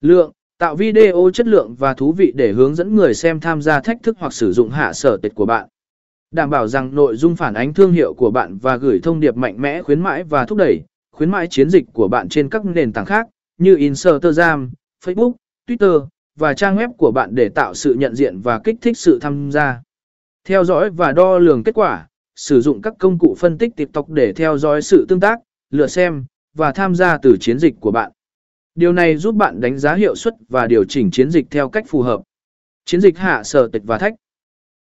Lượng, tạo video chất lượng và thú vị để hướng dẫn người xem tham gia thách thức hoặc sử dụng hạ sở tịch của bạn. Đảm bảo rằng nội dung phản ánh thương hiệu của bạn và gửi thông điệp mạnh mẽ khuyến mãi và thúc đẩy, khuyến mãi chiến dịch của bạn trên các nền tảng khác như Instagram, Facebook, Twitter và trang web của bạn để tạo sự nhận diện và kích thích sự tham gia. Theo dõi và đo lường kết quả, sử dụng các công cụ phân tích TikTok để theo dõi sự tương tác, lựa xem và tham gia từ chiến dịch của bạn. Điều này giúp bạn đánh giá hiệu suất và điều chỉnh chiến dịch theo cách phù hợp. Chiến dịch hạ sở tịch và thách